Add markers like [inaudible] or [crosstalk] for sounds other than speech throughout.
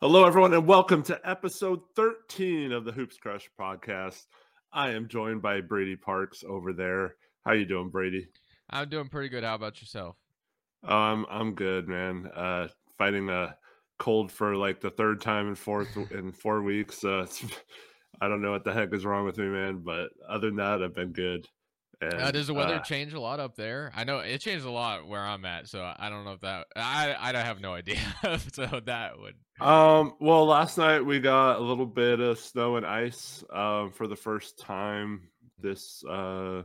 Hello, everyone, and welcome to episode 13 of the Hoops Crush podcast. I am joined by Brady Parks over there. How you doing, Brady? I'm doing pretty good. How about yourself? Um, I'm good, man. Uh, fighting a cold for like the third time in four in four weeks. Uh, [laughs] I don't know what the heck is wrong with me, man. But other than that, I've been good. And, uh, does the weather uh, change a lot up there? I know it changed a lot where I'm at, so I don't know if that I I don't have no idea. [laughs] so that would. Um. Well, last night we got a little bit of snow and ice. Um, for the first time this uh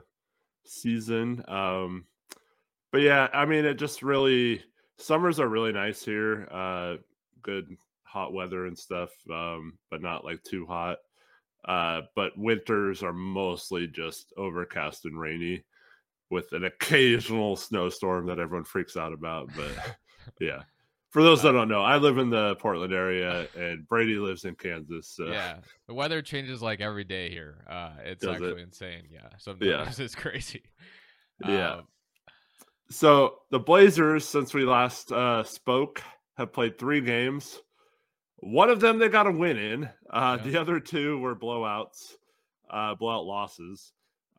season. Um, but yeah, I mean, it just really summers are really nice here. Uh, good hot weather and stuff, um, but not like too hot. Uh, but winters are mostly just overcast and rainy with an occasional snowstorm that everyone freaks out about. But [laughs] yeah, for those that don't know, I live in the Portland area and Brady lives in Kansas. So. Yeah, the weather changes like every day here. Uh, it's Does actually it? insane. Yeah, sometimes yeah. [laughs] it's crazy. Yeah. Um, so the Blazers, since we last uh, spoke, have played three games. One of them they got a win in. Uh, yeah. The other two were blowouts, uh, blowout losses.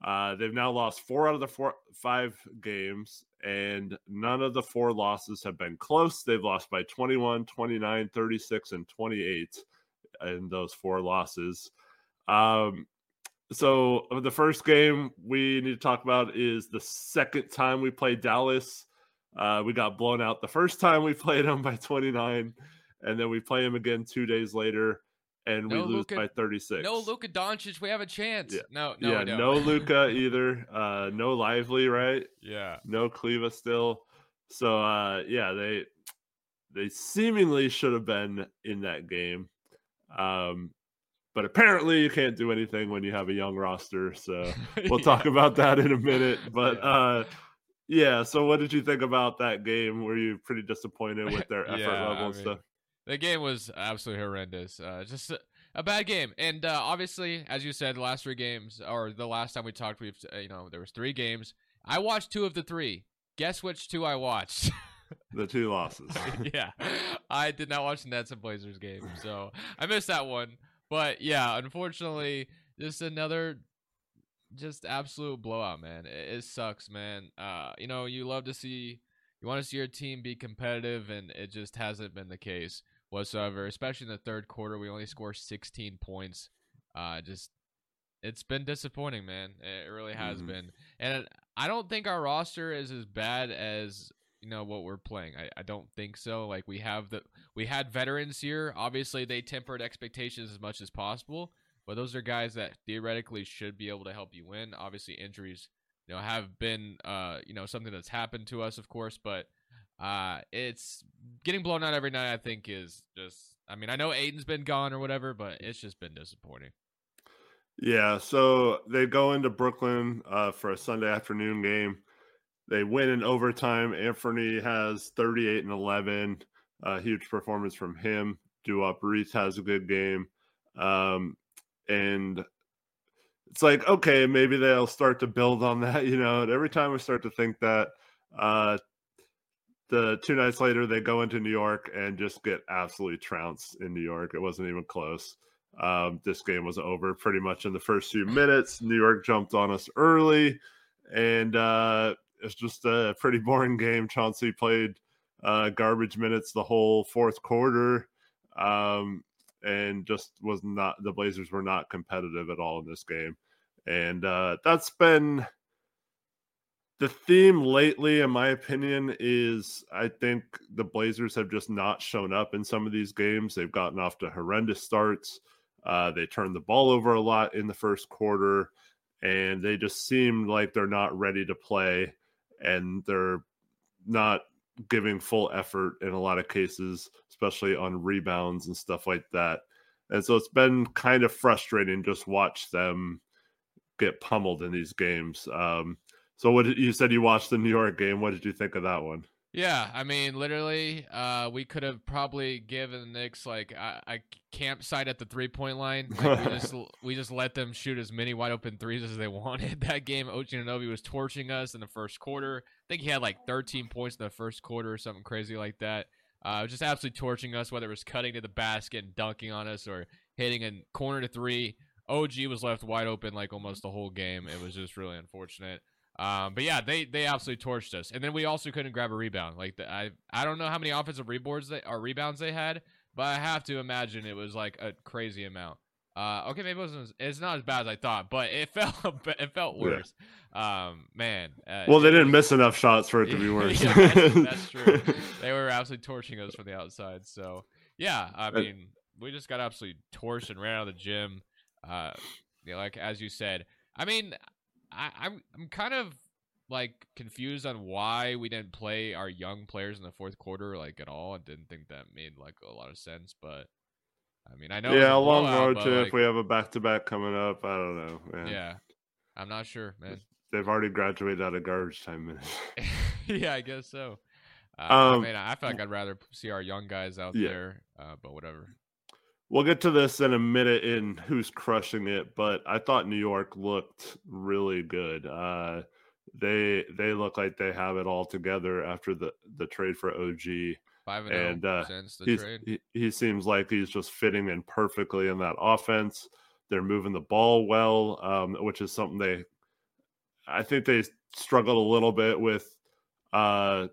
Uh, they've now lost four out of the four, five games, and none of the four losses have been close. They've lost by 21, 29, 36, and 28 in those four losses. Um, so the first game we need to talk about is the second time we played Dallas. Uh, we got blown out the first time we [laughs] played them by 29 and then we play them again two days later, and no we lose Luka, by 36. No Luka Doncic, we have a chance. Yeah. No, no, yeah, no [laughs] Luka either. Uh, no Lively, right? Yeah, no Kleber still. So uh, yeah, they they seemingly should have been in that game. Um, but apparently you can't do anything when you have a young roster. So [laughs] we'll yeah. talk about that in a minute. [laughs] But uh, yeah, so what did you think about that game? Were you pretty disappointed with their effort yeah, level and mean, stuff? The game was absolutely horrendous. Uh, just a, a, bad game, and uh, obviously, as you said, the last three games, or the last time we talked, we've uh, you know there was three games. I watched two of the three. Guess which two I watched? [laughs] the two losses. [laughs] yeah, I did not watch the Nets and Blazers game, so I missed that one. But yeah, unfortunately, just another just absolute blowout, man. It, it sucks, man. Uh, you know, you love to see you want to see your team be competitive, and it just hasn't been the case whatsoever. Especially in the third quarter, we only score 16 points. Uh, just it's been disappointing, man. It really has mm-hmm. been, and I don't think our roster is as bad as you know what we're playing. I, I don't think so. Like we have the we had veterans here. Obviously, they tempered expectations as much as possible, but those are guys that theoretically should be able to help you win. Obviously, injuries you know have been uh you know something that's happened to us, of course, but uh, it's getting blown out every night. I think is just. I mean, I know Ayton's been gone or whatever, but it's just been disappointing. Yeah, so they go into Brooklyn uh, for a Sunday afternoon game. They win in overtime. Anfernee has 38 and 11. A huge performance from him. Duop Reath has a good game. Um, and it's like, okay, maybe they'll start to build on that, [laughs] you know. And every time we start to think that, uh, the two nights later they go into New York and just get absolutely trounced in New York. It wasn't even close. Um, this game was over pretty much in the first few minutes. New York jumped on us early, and uh, it's just a pretty boring game. Chauncey played uh, garbage minutes the whole fourth quarter, um, and just was not. The Blazers were not competitive at all in this game, and uh, that's been the theme lately, in my opinion, is I think the Blazers have just not shown up in some of these games. They've gotten off to horrendous starts. Uh, they turned the ball over a lot in the first quarter, and they just seem like they're not ready to play, and they're not giving full effort in a lot of cases, especially on rebounds and stuff like that. And so it's been kind of frustrating just watch them get pummeled in these games. Um, so what you said you watched the New York game? What did you think of that one? Yeah, I mean, literally, uh, we could have probably given the Knicks like a, a campsite at the three point line. Like, we just [laughs] we just let them shoot as many wide open threes as they wanted. [laughs] That game, OG Anunoby was torching us in the first quarter. I think he had like 13 points in the first quarter or something crazy like that. uh, just absolutely torching us, whether it was cutting to the basket and dunking on us or hitting a corner to three. OG was left wide open like almost the whole game. It was just really unfortunate. Um, but yeah, they they absolutely torched us, and then we also couldn't grab a rebound. Like the, I I don't know how many offensive reboards they or rebounds they had, but I have to imagine it was like a crazy amount. Uh, okay, maybe it wasn't. It's not as bad as I thought, but it [laughs] felt it felt worse. Yeah. Um, man. Uh, well, they didn't miss enough shots for it to be [laughs] worse. yeah, that's, [laughs] that's, true. they were absolutely torching us from the outside. So yeah, I mean, we just got absolutely torched and ran out of the gym. Uh, you know, like as you said, I mean, I, I'm I'm kind of like confused on why we didn't play our young players in the fourth quarter like at all. I didn't think that made like a lot of sense, but I mean, I know. Yeah, a long road to like, if we have a back to back coming up. I don't know, man. Yeah, I'm not sure, man. They've already graduated out of garbage time minutes. [laughs] yeah, I guess so. Uh, um, I mean, I feel like I'd rather see our young guys out yeah. there, uh, but whatever. We'll get to this in a minute in who's crushing it, but I thought New York looked really good. Uh, they they look like they have it all together after the the trade for OG. Five and, and uh, since the trade. He, he seems like he's just fitting in perfectly in that offense. They're moving the ball well, um, which is something they, I think they struggled a little bit with uh,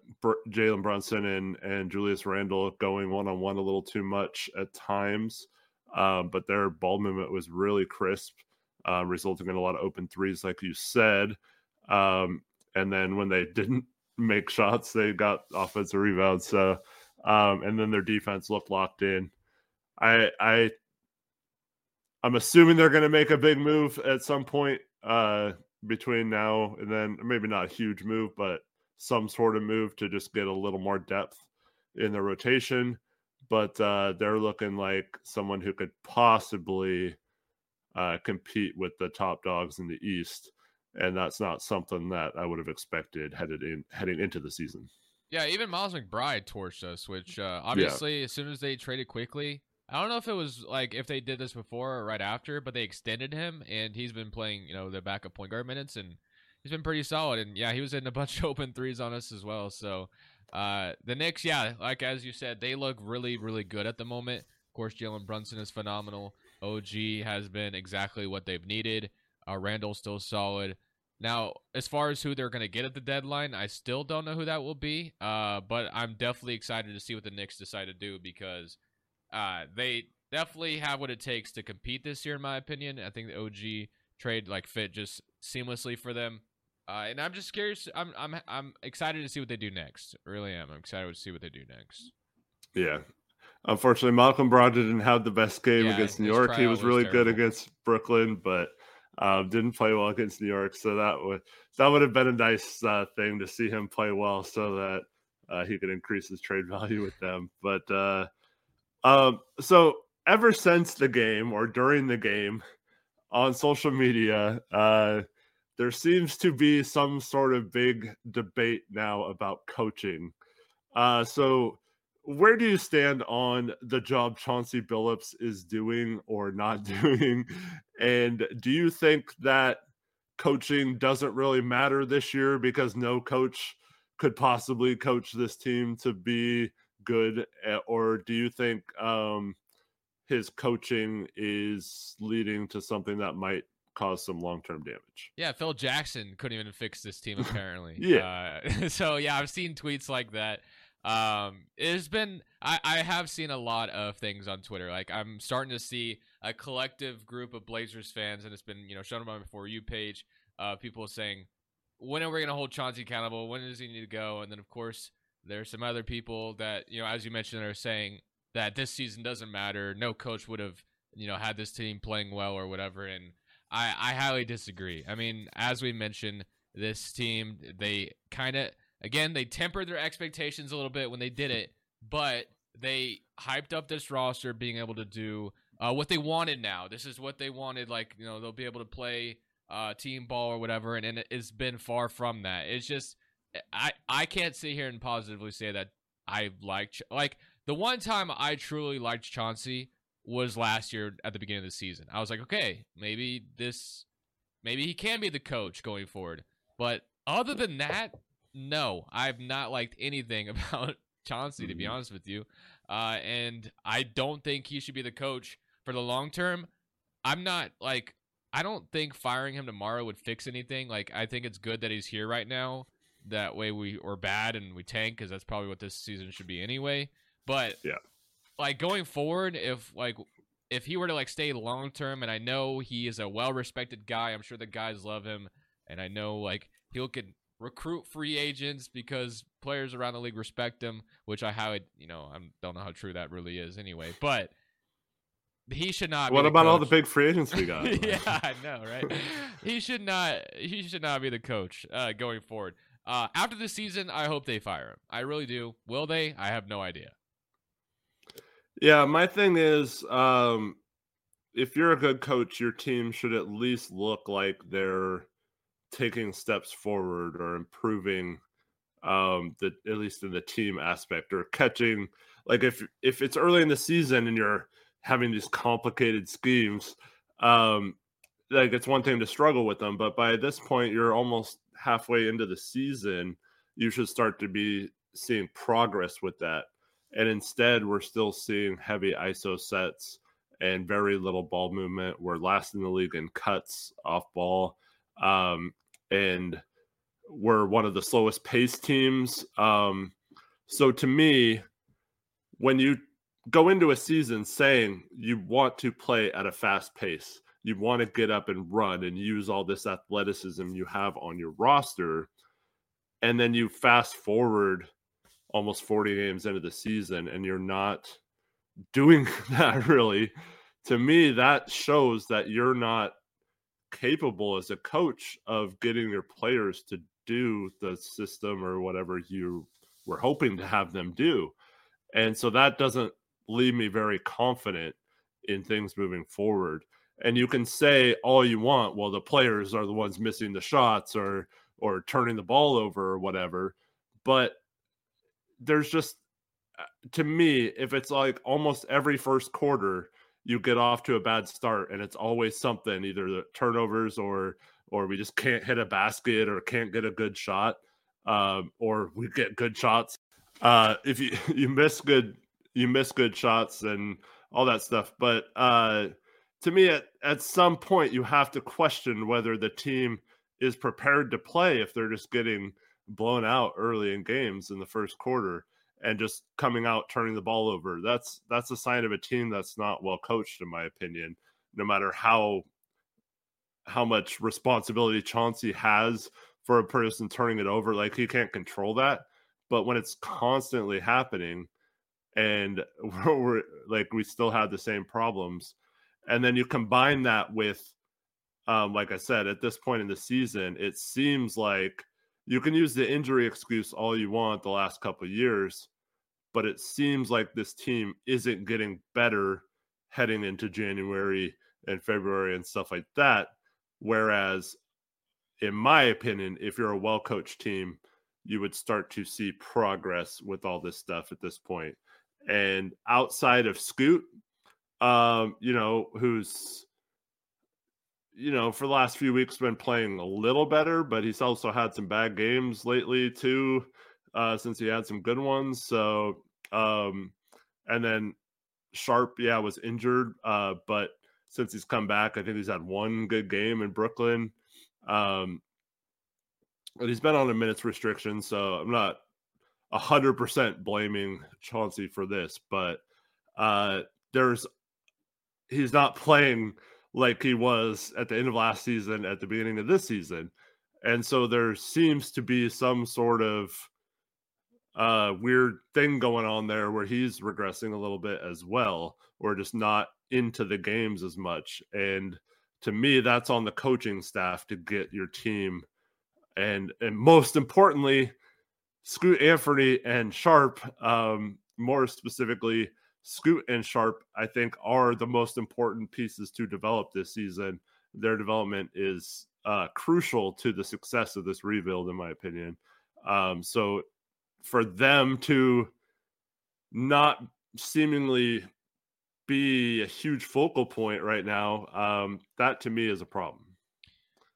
Jalen Brunson and and Julius Randle going one on one a little too much at times. Um, but their ball movement was really crisp, uh, resulting in a lot of open threes, like you said. Um, and then when they didn't [laughs] make shots, they got offensive rebounds. So um, and then their defense looked locked in. I I I'm assuming they're going to make a big move at some point uh, between now and then. Maybe not a huge move, but some sort of move to just get a little more depth in the rotation. But uh, they're looking like someone who could possibly uh, compete with the top dogs in the East, and that's not something that I would have expected headed in heading into the season. Yeah, even Miles McBride torched us, which uh, obviously yeah. as soon as they traded quickly, I don't know if it was like if they did this before or right after, but they extended him and he's been playing, you know, the backup point guard minutes and he's been pretty solid. And yeah, he was hitting a bunch of [laughs] open threes on us as well. So uh, the Knicks, yeah, like as you said, they look really, really good at the moment. Of course, Jalen Brunson is phenomenal. OG has been exactly what they've needed. Uh, Randle's still solid. Now, as far as who they're going to get at the deadline, I still don't know who that will be. Uh, but I'm definitely excited to see what the Knicks decide to do because uh, they definitely have what it takes to compete this year, in my opinion. I think the OG trade like fit just seamlessly for them. Uh, and I'm just curious. I'm I'm I'm excited to see what they do next. Really am. I'm excited to see what they do next. Yeah. Unfortunately, Malcolm Brogdon didn't have the best game yeah, against New York. He was, really good against Brooklyn, but um, didn't play well against New York, so that would that would have been a nice uh, thing to see him play well, so that uh, he could increase his trade [laughs] value with them. But uh, um, so ever since the game or during the game on social media, uh, there seems to be some sort of big debate now about coaching. Uh, so where do you stand on the job Chauncey Billups is doing or not [laughs] doing? And do you think that coaching doesn't really matter this year because no coach could possibly coach this team to be good? Eh, or do you think um, his coaching is leading to something that might cause some long-term damage. Yeah, Phil Jackson couldn't even fix this team [laughs] apparently. yeah. Uh, [laughs] so yeah, I've seen tweets like that. Um, it's been I, I have seen a lot of things on Twitter. Like I'm starting to see a collective group of Blazers fans, and it's been you know shown on my for you page. Uh, people saying, when are we gonna hold Chauncey accountable? When does he need to go? And then of course there's some other people that you know, as you mentioned, are saying that this season doesn't matter. No coach would have you know had this team playing well or whatever. And I I highly disagree. I mean, as we mentioned, this team they kind of Again, they tempered their expectations a little bit when they did it, but they hyped up this roster being able to do uh, what they wanted now. This is what they wanted. Like, you know, they'll be able to play uh, team ball or whatever, and, and it's been far from that. It's just, I, I can't sit here and positively say that I liked, like, the one time I truly liked Chauncey was last year at the beginning of the season. I was like, okay, maybe this, maybe he can be the coach going forward. But other than that, no, I've not liked anything [laughs] about Chauncey, to be Mhm. honest with you. Uh, and I don't think he should be the coach for the long term. I'm not like I don't think firing him tomorrow would fix anything. Like I think it's good that he's here right now. That way we are bad and we tank because that's probably what this season should be anyway. But Yeah. Like going forward, if like if he were to like stay long term, and I know he is a well respected guy, I'm sure the guys love him, and I know like he'll could recruit free agents because players around the league respect him, which I how it you know I don't know how true that really is anyway, but he should not. be What about all the big free agents we got? [laughs] yeah, I know, right? he should not. He should not be the coach uh, going forward. Uh, after the season, I hope they fire him. I really do. Will they? I have no idea. Yeah, my thing is, um, if you're a good coach, your team should at least look like they're taking steps forward or improving um the at least in the team aspect or catching like if if it's early in the season and you're having these complicated schemes um like it's one thing to struggle with them but by this point you're almost halfway into the season you should start to be seeing progress with that and instead we're still seeing heavy iso sets and very little ball movement we're last in the league in cuts off ball um and we're one of the slowest pace teams. Um, so to me, when you go into a season saying you want to play at a fast pace, you want to get up and run and use all this athleticism you have on your roster, and then you fast forward almost 40 games into the season and you're not doing [laughs] that really, to me, that shows that you're not capable as a coach of getting your players to do the system or whatever you were hoping to have them do. And so that doesn't leave me very confident in things moving forward. And you can say all you want, well, the players are the ones missing the shots or or turning the ball over or whatever. But there's just uh, to me, if it's like almost every first quarter you get off to a bad start and it's always something, either the turnovers or or we just can't hit a basket or can't get a good shot, um, or we get good shots. Uh, if you [laughs] you miss good you miss good shots and all that stuff, but uh, to me, at at some point, you have to question whether the team is prepared to play if they're just getting blown out early in games in the first quarter and just coming out turning the ball over. That's that's a sign of a team that's not well coached, in my opinion. No matter how how much responsibility Chauncey has for a person turning it over. Like he can't control that. But when it's constantly happening and [laughs] we're, we're like we still have the same problems, and then you combine that with um, like I said, at this point in the season, it seems like you can use the injury excuse all you want the last couple of years, but it seems like this team isn't getting better heading into January and February and stuff like that. Whereas, in my opinion, if you're a well coached team, you would start to see progress with all this stuff at this point. And outside of Scoot, um, you know, who's you know, for the last few weeks been playing a little better, but he's also had some bad games lately too, uh, since he had some good ones. So, um, and then Sharpe, yeah, was injured, uh, but since he's come back, I think he's had one good game in Brooklyn. Um, but he's been on a minutes restriction, so I'm not a hundred percent blaming Chauncey for this, but uh, there's he's not playing like he was at the end of last season, at the beginning of this season, and so there seems to be some sort of uh weird thing going on there where he's regressing a little bit as well or just not into the games as much. And to me that's on the coaching staff to get your team. And and most importantly scoot anfernee and sharpe um more specifically scoot and sharpe i think are the most important pieces to develop this season their development is uh crucial to the success of this rebuild in my opinion um so for them to not seemingly be a huge focal point right now, um, that to me is a problem.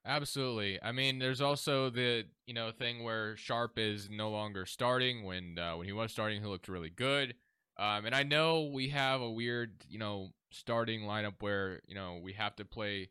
Absolutely. I mean, there's also the you know thing where Sharpe is no longer starting. When uh, when he was starting, he looked really good. Um, and I know we have a weird, you know, starting lineup where you know we have to play.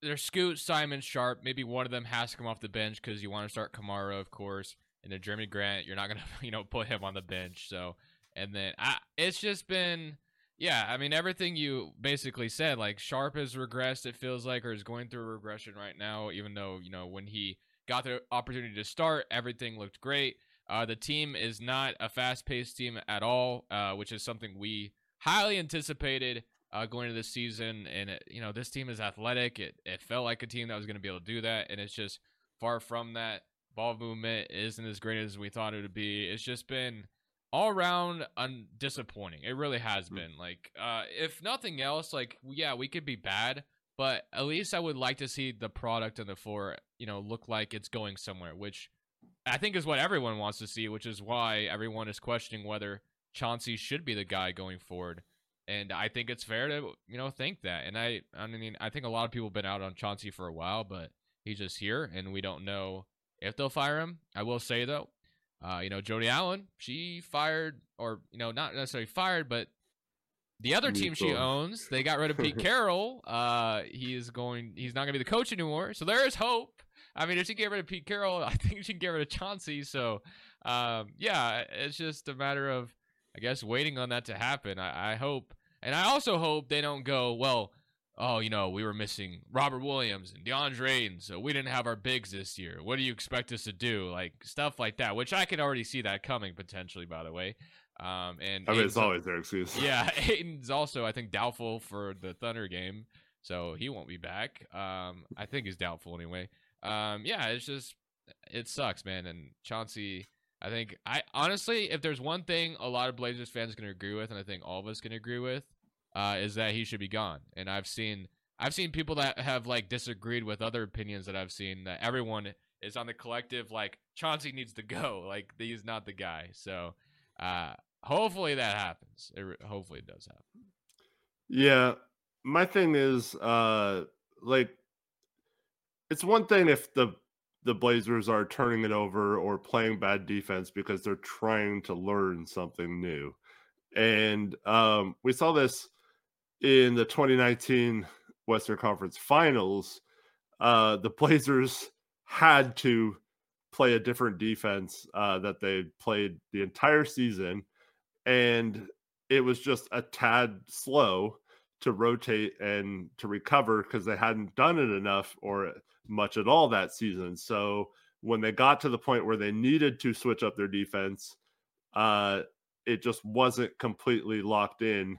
There's Scoot, Simon, Sharpe. Maybe one of them has to come off the bench because you want to start Camara, of course, and then Jerami Grant. You're not gonna, [laughs] you know, put him on the bench. So, and then I, it's just been yeah, I mean everything you basically said. Like Sharpe has regressed. It feels like, or is going through a regression right now. Even though you know when he got the opportunity to start, everything looked great. Uh, the team is not a fast-paced team at all, uh, which is something we highly anticipated uh, going into this season. And it, you know this team is athletic. It it felt like a team that was going to be able to do that, and it's just far from that. Ball movement isn't as great as we thought it would be. It's just been all around un- disappointing. It really has hmm. been. Like, uh, if nothing else, like, yeah, we could be bad, but at least I would like to see the product on the floor, you know, look like it's going somewhere, which I think is what everyone wants to see, which is why everyone is questioning whether Chauncey should be the guy going forward. And I think it's fair to, you know, think that. And I, I mean, I think a lot of people have been out on Chauncey for a while, but he's just here, and we don't know if they'll fire him. I will say though, uh, you know, Jody Allen, she fired, or you know, not necessarily fired, but the other team she owns, they got rid of Pete [laughs] Carroll. Uh, he is going. He's not going to be the coach anymore. So there is hope. I mean, if she get rid of Pete Carroll, [laughs] I think she can get rid of Chauncey. So, um, yeah, it's just a matter of, I guess, waiting on that to happen. I, I hope, and I also hope they don't go well oh, you know, we were missing Robert Williams and DeAndre Ayton, so we didn't have our bigs this year. What do you expect us to do? Like stuff like that, which I can already see that coming potentially, by the way. Um, and I mean, Ayton's, it's always their excuse. [laughs] Yeah, Ayton's also, I think, doubtful for the Thunder game, so he won't be back. Um, I think he's doubtful anyway. Um, yeah, it's just it sucks, man. And Chauncey, I think I honestly, if there's one thing a lot of Blazers fans can agree with, and I think all of us can agree with, uh, is that he should be gone. And I've seen I've seen people that have like disagreed with other opinions that I've seen that everyone is on the collective like Chauncey needs to go. [laughs] Like he's not the guy. So uh, hopefully that happens. It, hopefully it does happen. Yeah, my thing is uh like it's one thing if the the Blazers are turning it over or playing bad defense because they're trying to learn something new. And um, we saw this in the 2019 Western Conference Finals, uh, the Blazers had to play a different defense uh, that they played the entire season, and it was just a tad slow to rotate and to recover because they hadn't done it enough or much at all that season. So when they got to the point where they needed to switch up their defense, uh, it just wasn't completely locked in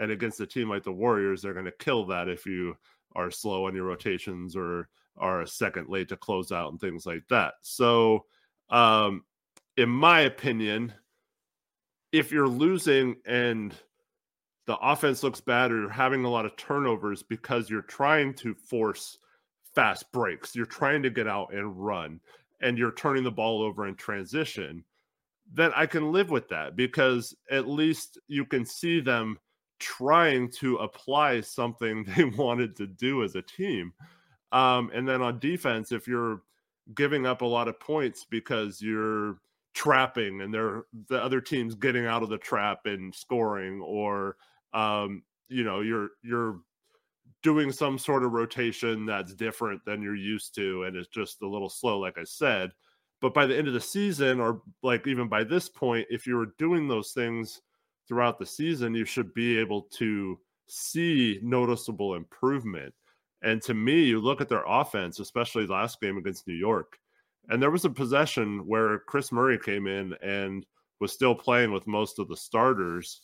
and against a team like the Warriors, they're going to kill that if you are slow on your rotations or are a second late to close out and things like that. So, um, in my opinion, if you're losing and the offense looks bad or you're having a lot of turnovers because you're trying to force fast breaks, you're trying to get out and run, and you're turning the ball over in transition, then I can live with that because at least you can see them trying to apply something [laughs] they wanted to do as a team. Um, and then on defense, if you're giving up a lot of points because you're trapping and they're the other team's getting out of the trap and scoring, or um, you know, you're you're doing some sort of rotation that's different than you're used to, and it's just a little slow, like I said. But by the end of the season, or like even by this point, if you were doing those things throughout the season, you should be able to see noticeable improvement. And to me, you look at their offense, especially last game against New York, and there was a possession where Kris Murray came in and was still playing with most of the starters.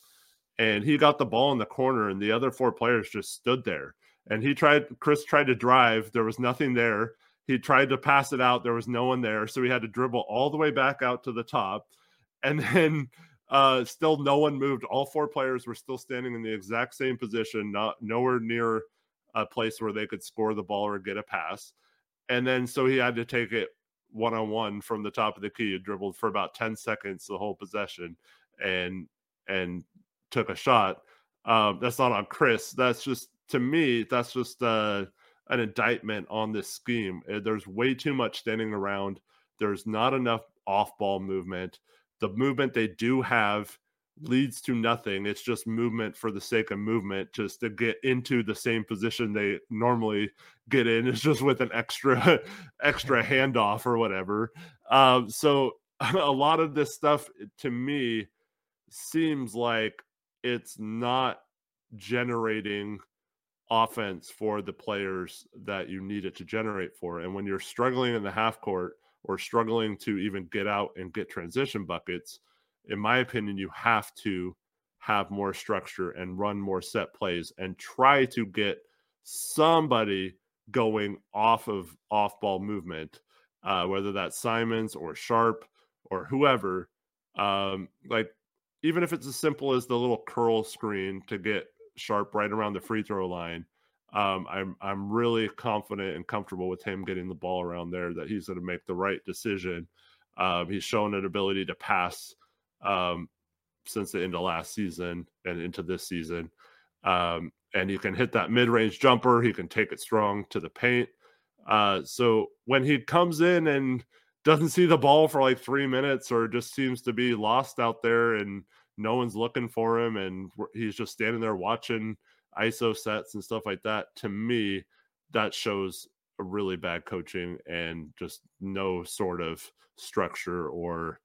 And he got the ball in the corner, and the other four players just stood there. And he tried, kris tried to drive. There was nothing there. He tried to pass it out. There was no one there. So he had to dribble all the way back out to the top. And [laughs] then uh, still, no one moved. All four players were still standing in the exact same position, not nowhere near a place where they could score the ball or get a pass. And then, so he had to take it one on one from the top of the key. He dribbled for about ten seconds the whole possession, and and took a shot. Um, that's not on kris That's just to me. That's just uh, an indictment on this scheme. Uh, there's way too much standing around. There's not enough off ball movement. The movement they do have leads to nothing. It's just movement for the sake of movement, just to get into the same position they normally get in. It's just with an extra [laughs] extra [laughs] handoff or whatever. Um, so [laughs] a lot of this stuff to me seems like it's not generating offense for the players that you need it to generate for. And when you're struggling in the half court or struggling to even get out and get transition buckets, in my opinion, you have to have more structure and run more set plays and try to get somebody going off of off ball movement, uh, whether that's Simons or Sharpe or whoever. Um, like, even if it's as simple as the little curl screen to get Sharpe right around the free throw line. Um, I'm I'm really confident and comfortable with him getting the ball around there that he's going to make the right decision. Um, he's shown an ability to pass um, since the end of last season and into this season. Um, and he can hit that mid range jumper. He can take it strong to the paint. Uh, so when he comes in and [laughs] doesn't see the ball for like three minutes or just seems to be lost out there and no one's looking for him and he's just standing there watching ISO sets and stuff like that. To me, that shows a really bad coaching and just no sort of structure or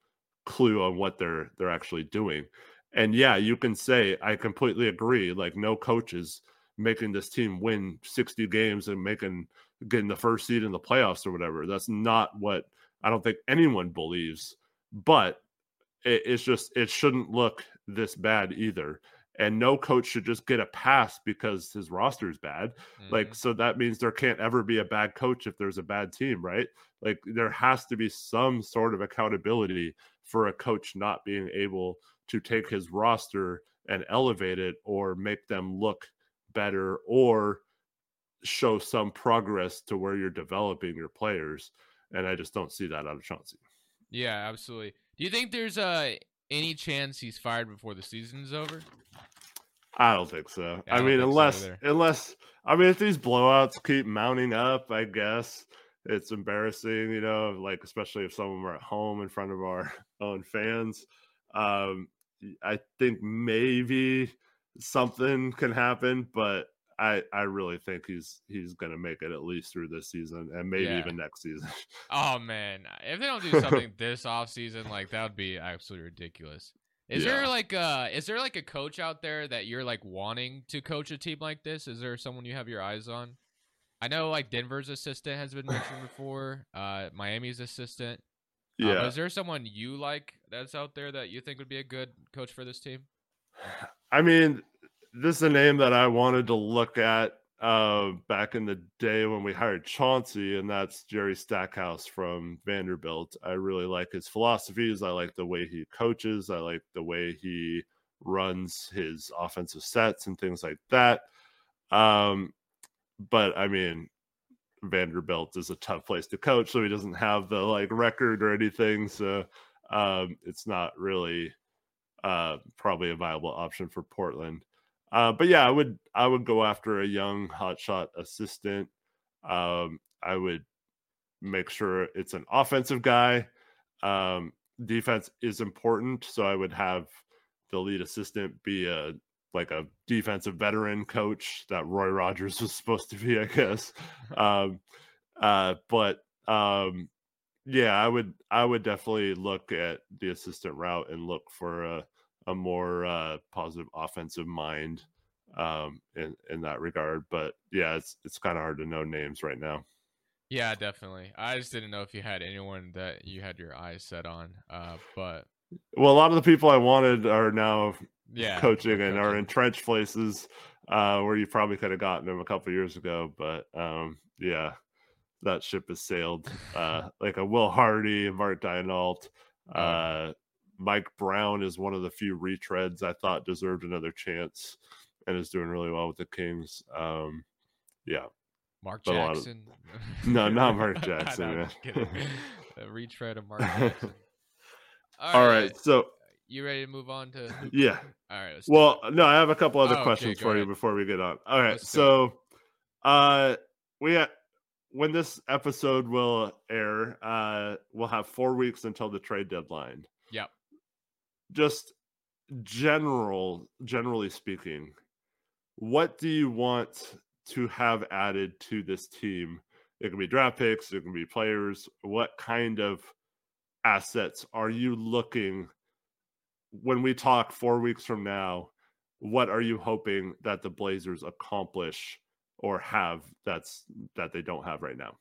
clue on what they're they're actually doing. And yeah, you can say I completely agree. Like no coaches making this team win 60 games and making getting the first seed in the playoffs or whatever. That's not what I don't think anyone believes. But it, it's just it shouldn't look this bad either. And no coach should just get a pass because his roster is bad. Mm-hmm. Like, so that means there can't ever be a bad coach if there's a bad team, right? Like, there has to be some sort of accountability for a coach not being able to take his roster and elevate it or make them look better or show some progress to where you're developing your players. And I just don't see that out of Chauncey. Yeah, absolutely. Do you think there's uh, any chance he's fired before the season's over? I don't think so. Yeah, I, I mean, unless so unless I mean, if these blowouts keep mounting up, I guess it's embarrassing. You know, like especially if some of them are at home in front of our [laughs] own fans. Um, I think maybe something can happen, but I I really think he's he's gonna make it at least through this season and maybe yeah. even next season. [laughs] oh man, if they don't do something [laughs] this off season, like that would be absolutely ridiculous. Is yeah. there like uh is there like a coach out there that you're like wanting to coach a team like this? Is there someone you have your eyes on? I know like Denver's assistant has been mentioned [laughs] before. Uh Miami's assistant. Uh, yeah. is there someone you like that's out there that you think would be a good coach for this team? I mean, this is a name that I wanted to look at uh, back in the day when we hired Chauncey, and that's Jerry Stackhouse from Vanderbilt. I really like his philosophies. I like the way he coaches. I like the way he runs his offensive sets and things like that. Um, but I mean, Vanderbilt is a tough place to coach, so he doesn't have the like record or anything. So um, it's not really uh, probably a viable option for Portland. Uh, but yeah, I would I would go after a young hotshot assistant. Um, I would make sure it's an offensive guy. Um, defense is important, so I would have the lead assistant be a like a defensive veteran coach that Roy Rogers [laughs] was supposed to be, I guess. Um, uh, but um, yeah, I would I would definitely look at the assistant route and look for a a more uh, positive offensive mind um, in in that regard. But yeah, it's it's kind of hard to know names right now. Yeah, definitely. I just didn't know if you had anyone that you had your eyes set on. Uh, but well, a lot of the people I wanted are now yeah coaching and are in trench places uh, where you probably could have gotten them a couple years ago. But um, yeah, that ship has sailed. Uh, [laughs] like a Will Hardy, Mark Daigneault, oh. uh, Mike Brown is one of the few retreads I thought deserved another chance and is doing really well with the Kings. Um, yeah. Mark Jackson. Of, [laughs] no, [laughs] not Mark Jackson. no, [laughs] a retread of Mark Jackson. All, All right. right. So you ready to move on to Yeah. All right. Well, no, I have a couple other oh, questions okay, for ahead. you before we get on. All right. So uh we uh, when this episode will air, uh, we'll have four weeks until the trade deadline. Just general, generally speaking, what do you want to have added to this team? It can be draft picks, it can be players. What kind of assets are you looking when we talk four weeks from now? What are you hoping that the Blazers accomplish or have that's that they don't have right now?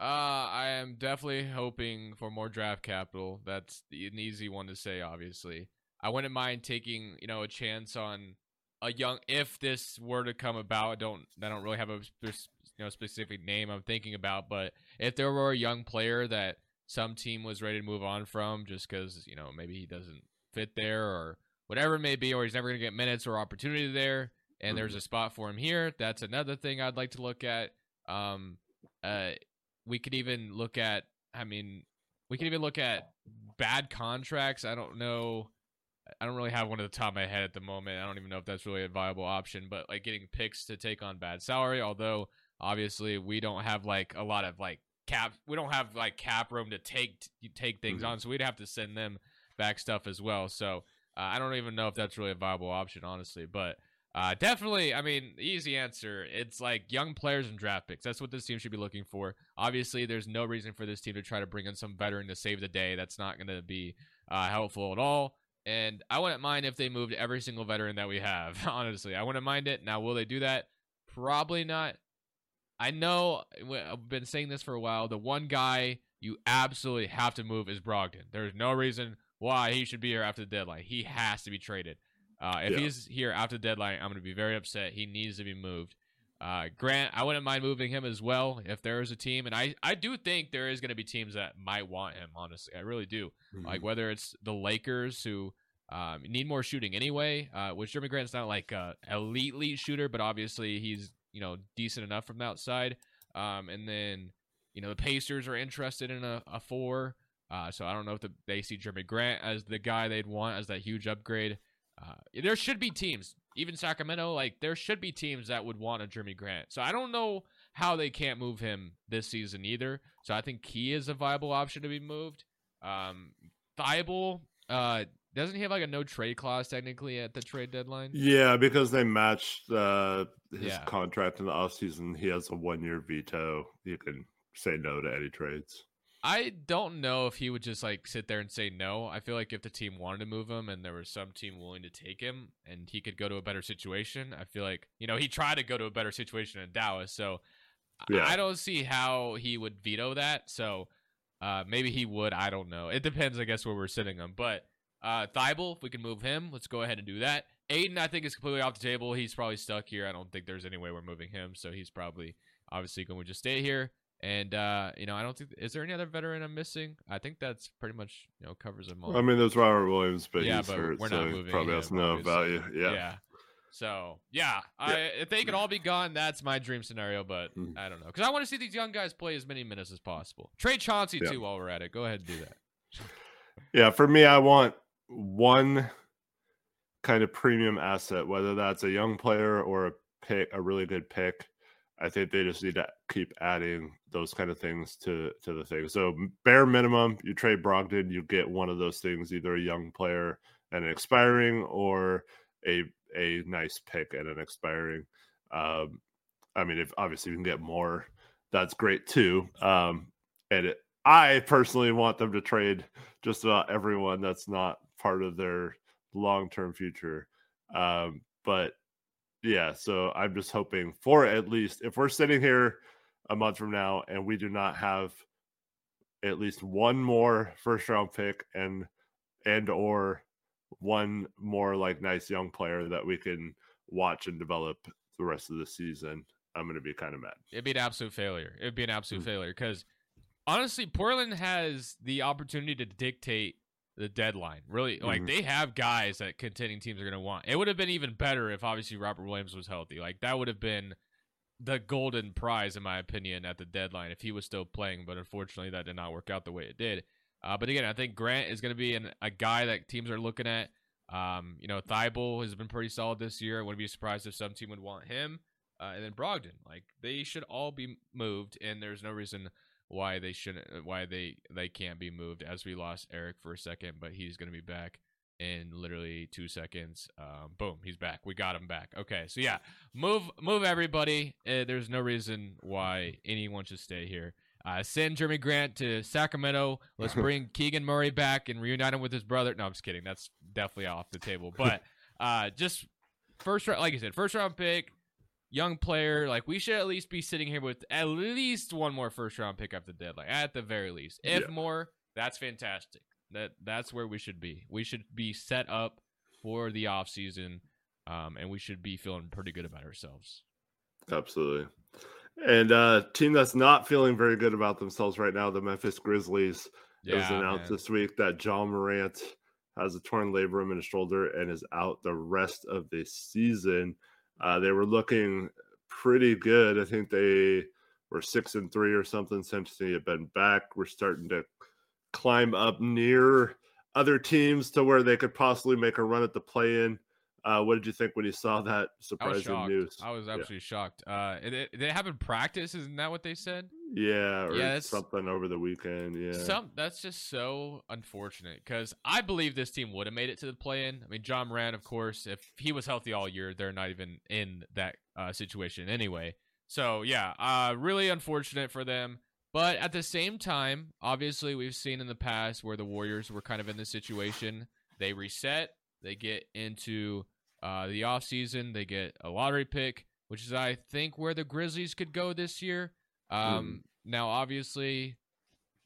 Uh, I am definitely hoping for more draft capital. That's an easy one to say, obviously. I wouldn't mind taking, you know, a chance on a young if this were to come about. I don't I don't really have a you know specific name I'm thinking about, but if there were a young player that some team was ready to move on from just because you know maybe he doesn't fit there or whatever it may be, or he's never going to get minutes or opportunity there, and mm-hmm. there's a spot for him here. That's another thing I'd like to look at. Um, uh, we could even look at. I mean, we could even look at bad contracts. I don't know. I don't really have one at the top of my head at the moment. I don't even know if that's really a viable option, but like getting picks to take on bad salary, although obviously we don't have like a lot of like cap we don't have like cap room to take take things mm-hmm. on, so we'd have to send them back stuff as well. So uh, I don't even know if that's really a viable option, honestly. But uh, definitely, I mean, easy answer. It's like young players and draft picks. That's what this team should be looking for. Obviously, there's no reason for this team to try to bring in some veteran to save the day. That's not going to be uh, helpful at all. And I wouldn't mind if they moved every single veteran that we have. [laughs] Honestly, I wouldn't mind it. Now, will they do that? Probably not. I know I've been saying this for a while. The one guy you absolutely have to move is Brogdon. There's no reason why he should be here after the deadline. He has to be traded. Uh, if yeah. he's here after the deadline, I'm going to be very upset. He needs to be moved. Uh, Grant, I wouldn't mind moving him as well if there is a team, and I, I do think there is going to be teams that might want him. Honestly, I really do. Mm-hmm. Like whether it's the Lakers who um, need more shooting anyway, uh, which Jerami Grant's not like a elite elite shooter, but obviously he's you know decent enough from the outside. Um, and then you know the Pacers are interested in a, a four. Uh, so I don't know if the, they see Jerami Grant as the guy they'd want as that huge upgrade. Uh, there should be teams, even Sacramento, like there should be teams that would want a Jerami Grant. So I don't know how they can't move him this season either. So I think he is a viable option to be moved. Um, Thybulle, uh, doesn't he have like a no trade clause technically at the trade deadline? Yeah, because they matched uh, his yeah. contract in the offseason. He has a one year veto. You can say no to any trades. I don't know if he would just like sit there and say no. I feel like if the team wanted to move him and there was some team willing to take him and he could go to a better situation, I feel like, you know, he tried to go to a better situation in Dallas. So yeah. I don't see how he would veto that. So uh, maybe he would. I don't know. It depends, I guess, where we're sitting him. But uh, Thybulle, if we can move him, let's go ahead and do that. Ayton, I think, is completely off the table. He's probably stuck here. I don't think there's any way we're moving him. So he's probably obviously going to just stay here. And uh, you know, I don't think is there any other veteran I'm missing. I think that's pretty much you know covers them all. I mean, there's Robert Williams, but yeah, he's but hurt, we're not so moving probably has no value. [laughs] Yeah. Yeah. So yeah, yeah. I, if they could all be gone, that's my dream scenario. But mm. I don't know because I want to see these young guys play as many minutes as possible. Trade Chauncey yeah. too while we're at it. Go ahead and do that. yeah, for me, I want one kind of premium asset, whether that's a young player or a pick, a really good pick I think they just need to keep adding those kind of things to to the thing. So bare minimum, you trade Brogdon, you get one of those things, either a young player and an expiring, or a a nice pick and an expiring. Um, I mean, if obviously you can get more, that's great too. Um, and it, I personally want them to trade just about everyone that's not part of their long term future. Um, but yeah, so I'm just hoping for at least if we're sitting here a month from now and we do not have at least one more first round pick and and or one more like nice young player that we can watch and develop the rest of the season, I'm going to be kind of mad. It'd be an absolute failure. It'd be an absolute mm-hmm. failure because honestly, Portland has the opportunity to dictate the deadline. Really, like mm-hmm. they have guys that contending teams are going to want. It would have been even better if obviously Robert Williams was healthy. Like that would have been the golden prize, in my opinion, at the deadline if he was still playing. But unfortunately, that did not work out the way it did. Uh, but again, I think Grant is going to be an, a guy that teams are looking at. Um, you know, Thybulle has been pretty solid this year. I wouldn't be surprised if some team would want him. uh, and then Brogdon. Like they should all be moved, and there's no reason why they shouldn't, why they they can't be moved. As we lost Eric for a second, but he's gonna be back in literally two seconds. Um, boom, he's back. We got him back. Okay, so yeah, move move everybody. Uh, there's no reason why anyone should stay here. Uh, send Jerami Grant to Sacramento. Let's bring [laughs] Keegan Murray back and reunite him with his brother. No, I'm just kidding. That's definitely off the table. But [laughs] uh, just first round, like I said, first round pick, young player. Like we should at least be sitting here with at least one more first round pick after the deadline, at the very least. If yeah. more, that's fantastic. That that's where we should be. We should be set up for the off season, um, and we should be feeling pretty good about ourselves. Absolutely. And uh team that's not feeling very good about themselves right now, the Memphis Grizzlies. Yeah, it was announced man. this week that Ja Morant has a torn labrum in his shoulder and is out the rest of the season. Uh, they were looking pretty good. I think they were six and three or something since he had been back. We're starting to climb up near other teams to where they could possibly make a run at the play in. Uh, what did you think when you saw that surprising I news? I was absolutely yeah. shocked. Uh, it, they haven't practiced, isn't that what they said? Yeah, or yeah, something over the weekend. Yeah, some that's just so unfortunate because I believe this team would have made it to the play-in. I mean, Ja Morant, of course, if he was healthy all year, they're not even in that uh, situation anyway. So yeah, uh, really unfortunate for them. But at the same time, obviously, we've seen in the past where the Warriors were kind of in this situation. They reset, they get into uh, the offseason, they get a lottery pick, which is, I think, where the Grizzlies could go this year. Um, mm. Now, obviously,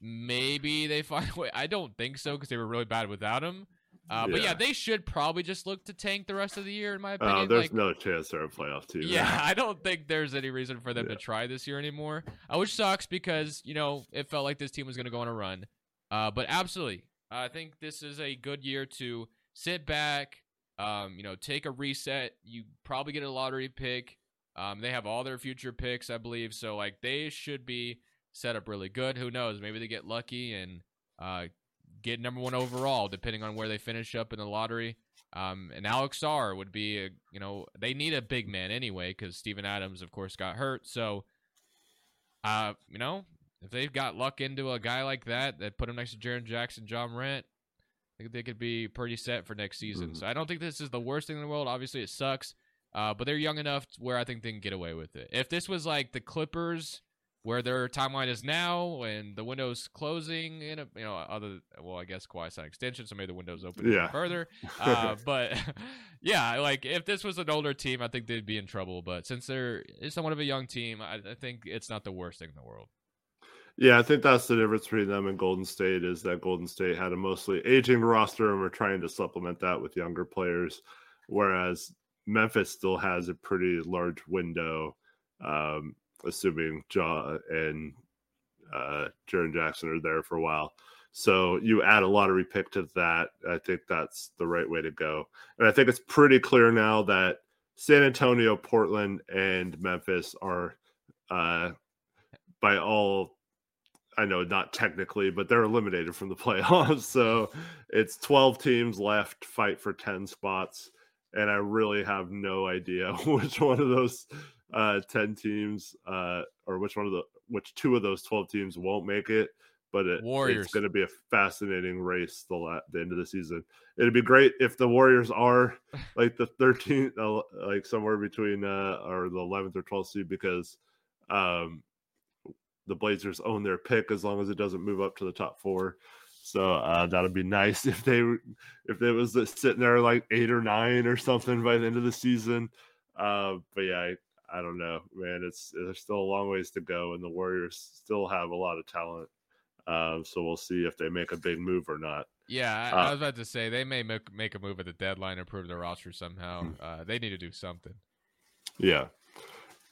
maybe they [laughs] find a way. I don't think so because they were really bad without him. Uh, yeah. But yeah, they should probably just look to tank the rest of the year, in my uh, opinion. Uh, there's like, no chance they're a playoff team. Yeah, [laughs] I don't think there's any reason for them yeah. to try this year anymore. Uh, which sucks because you know it felt like this team was going to go on a run. Uh, but absolutely, I think this is a good year to sit back, um, you know, take a reset. You probably get a lottery pick. Um, they have all their future picks, I believe. So like they should be set up really good. Who knows? Maybe they get lucky and uh, get number one overall, depending on where they finish up in the lottery. Um, and Alex Sarr would be, a, you know, they need a big man anyway because Steven Adams, of course, got hurt. So, uh, you know, if they've got luck into a guy like that, that put him next to Jaren Jackson, Ja Morant, think they could be pretty set for next season. Mm-hmm. So I don't think this is the worst thing in the world. Obviously, it sucks, uh, but they're young enough where I think they can get away with it. If this was like the Clippers, where their timeline is now and the window's closing in a you know other well I guess Kawhi signed extension so maybe the window's open yeah. further. [laughs] Uh, but [laughs] yeah like if this was an older team I think they'd be in trouble. But since they're somewhat of a young team I, I think it's not the worst thing in the world. Yeah, I think that's the difference between them and Golden State is that Golden State had a mostly aging roster and we're trying to supplement that with younger players, whereas Memphis still has a pretty large window, um, assuming Ja and uh, Jaren Jackson are there for a while. So you add a lottery pick to that. I think that's the right way to go. And I think it's pretty clear now that San Antonio, Portland, and Memphis are, uh, by all I know not technically, but they're eliminated from the [laughs] playoffs. So it's 12 teams left, fight for 10 spots. And I really have no idea [laughs] which one of those uh, 10 teams uh, or which one of the which two of those 12 teams won't make it. But it, it's going to be a fascinating race the, la- the end of the season. It'd be great if the Warriors are [laughs] like the 13th, uh, like somewhere between uh, or the 11th or 12th seed, because um, the Blazers own their pick as long as it doesn't move up to the top four. So uh, that'd be nice [laughs] if they if it was sitting there like eight or nine or something by the end of the season. Uh, but yeah, I, don't know, man. It's there's still a long ways to go, and the Warriors still have a lot of talent. Um, so we'll see if they make a big move or not. Yeah, I, uh, I was about to say they may make, make a move at the deadline, improve their roster somehow. Hmm. Uh, they need to do something. Yeah,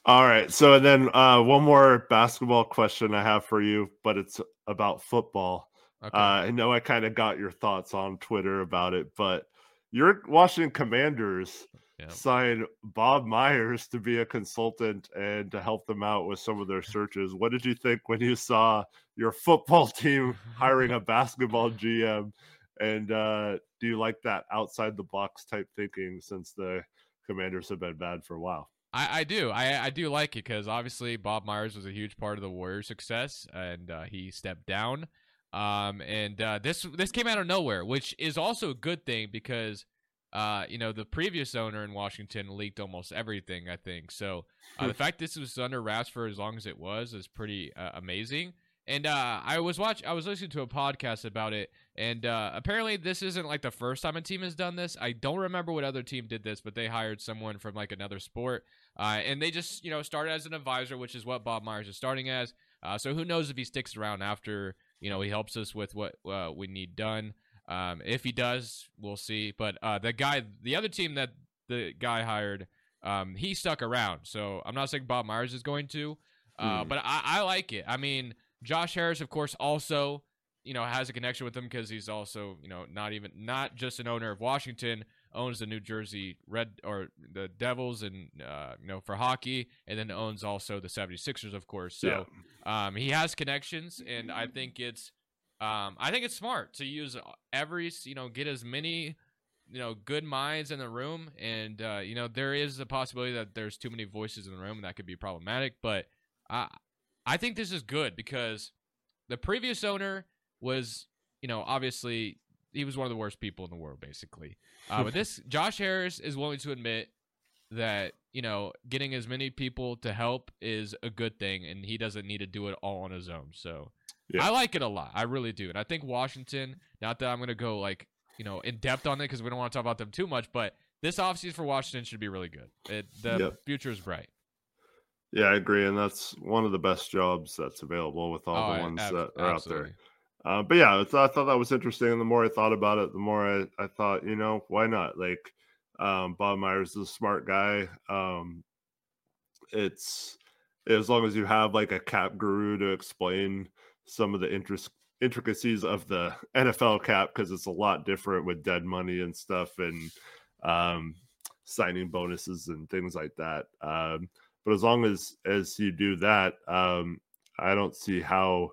all right. So and then uh, one more basketball question I have for you, but it's about football. Okay. Uh, I know I kind of got your thoughts on Twitter about it, but your Washington Commanders signed Bob Myers to be a consultant and to help them out with some of their [laughs] searches. What did you think when you saw your football [laughs] team hiring a basketball [laughs] GM? And uh, do you like that outside the box type thinking since the Commanders have been bad for a while? I, I do. I, I do like it because obviously Bob Myers was a huge part of the Warriors' success, and uh, he stepped down. Um, and uh, this this came out of nowhere, which is also a good thing because uh, you know the previous owner in Washington leaked almost everything. I think so. Uh, the [laughs] fact this was under wraps for as long as it was is pretty uh, amazing. And uh, I was watch I was listening to a podcast about it, and uh, apparently this isn't like the first time a team has done this. I don't remember what other team did this, but they hired someone from like another sport, uh, and they just you know started as an advisor, which is what Bob Myers is starting as. Uh, so who knows if he sticks around after you know he helps us with what uh, we need done. Um, if he does, we'll see. But uh, the guy, the other team that the guy hired, um, he stuck around. So I'm not saying Bob Myers is going to, mm. but I, I like it. I mean Josh Harris, of course, also you know has a connection with him because he's also you know not even not just an owner of Washington, owns the New Jersey Red or the Devils and uh, you know for hockey, and then owns also the 76ers, of course. So yeah. um, he has connections, and I think it's um, I think it's smart to use every you know get as many you know good minds in the room, and uh, you know there is a possibility that there's too many voices in the room, and that could be problematic, but. I, I think this is good because the previous owner was, you know, obviously he was one of the worst people in the world, basically. Uh, but this [laughs] Josh Harris is willing to admit that you know getting as many people to help is a good thing, and he doesn't need to do it all on his own. So yeah. I like it a lot. I really do, and I think Washington. Not that I'm gonna go like you know in depth on it because we don't want to talk about them too much, but this offseason for Washington should be really good. It, the yep. future is bright. Yeah, I agree, and that's one of the best jobs that's available with all oh, the ones ab- that are absolutely. out there. Uh, but yeah, I thought, I thought, that was interesting. And the more I thought about it, the more I, I thought, you know, why not? Like, um, Bob Myers is a smart guy. Um, it's as long as you have like a cap guru to explain some of the interest intricacies of the [laughs] NFL cap because it's a lot different with dead money and stuff and um, signing bonuses and things like that. Um, but as long as as you do that, um, I don't see how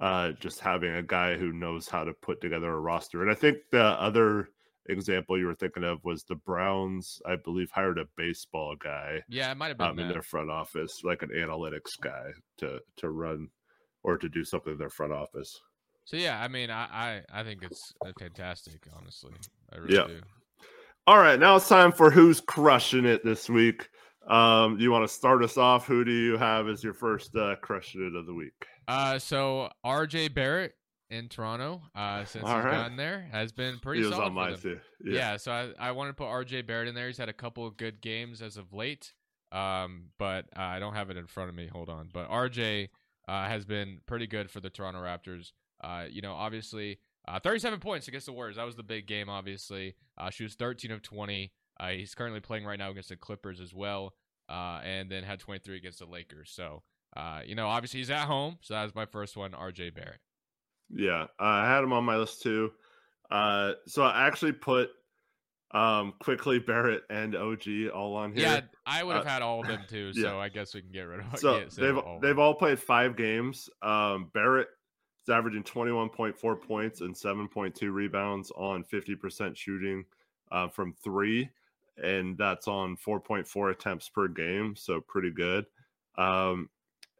uh, just having a guy who knows how to put together a roster. And I think the other example you were thinking of was the Browns, I believe, hired a baseball guy. Yeah, it might have been um, in their front office, like an analytics guy to to run or to do something in their front office. So yeah, I mean, I I, I think it's fantastic, honestly. I really yeah. do. All right, now it's time for who's crushing it this week. Um, you want to start us off? Who do you have as your first uh, crushing it of the week? Uh, so RJ Barrett in Toronto, uh, since All he's right. gotten there, has been pretty he solid. on my too. Yeah. yeah. so I, I wanted to put RJ Barrett in there. He's had a couple of good games as of late. Um, but uh, I don't have it in front of me. Hold on. But RJ uh, has been pretty good for the Toronto Raptors. Uh, you know, obviously, uh, 37 points against the Warriors. That was the big game, obviously. Uh, she was 13 of 20. Uh, he's currently playing right now against the Clippers as well, uh, and then had 23 against the Lakers. So, uh, you know, obviously he's at home. So that was my first one, RJ Barrett. Yeah, I had him on my list too. So I actually put um, Quickley Barrett and OG all on here. Yeah, I would have uh, had all of them too. [laughs] So yeah. I guess we can get rid of. So they've all they've all played five games. Um, Barrett is averaging 21.4 points and 7.2 rebounds on 50% shooting uh, from three and that's on 4.4 attempts per game, so pretty good. Um,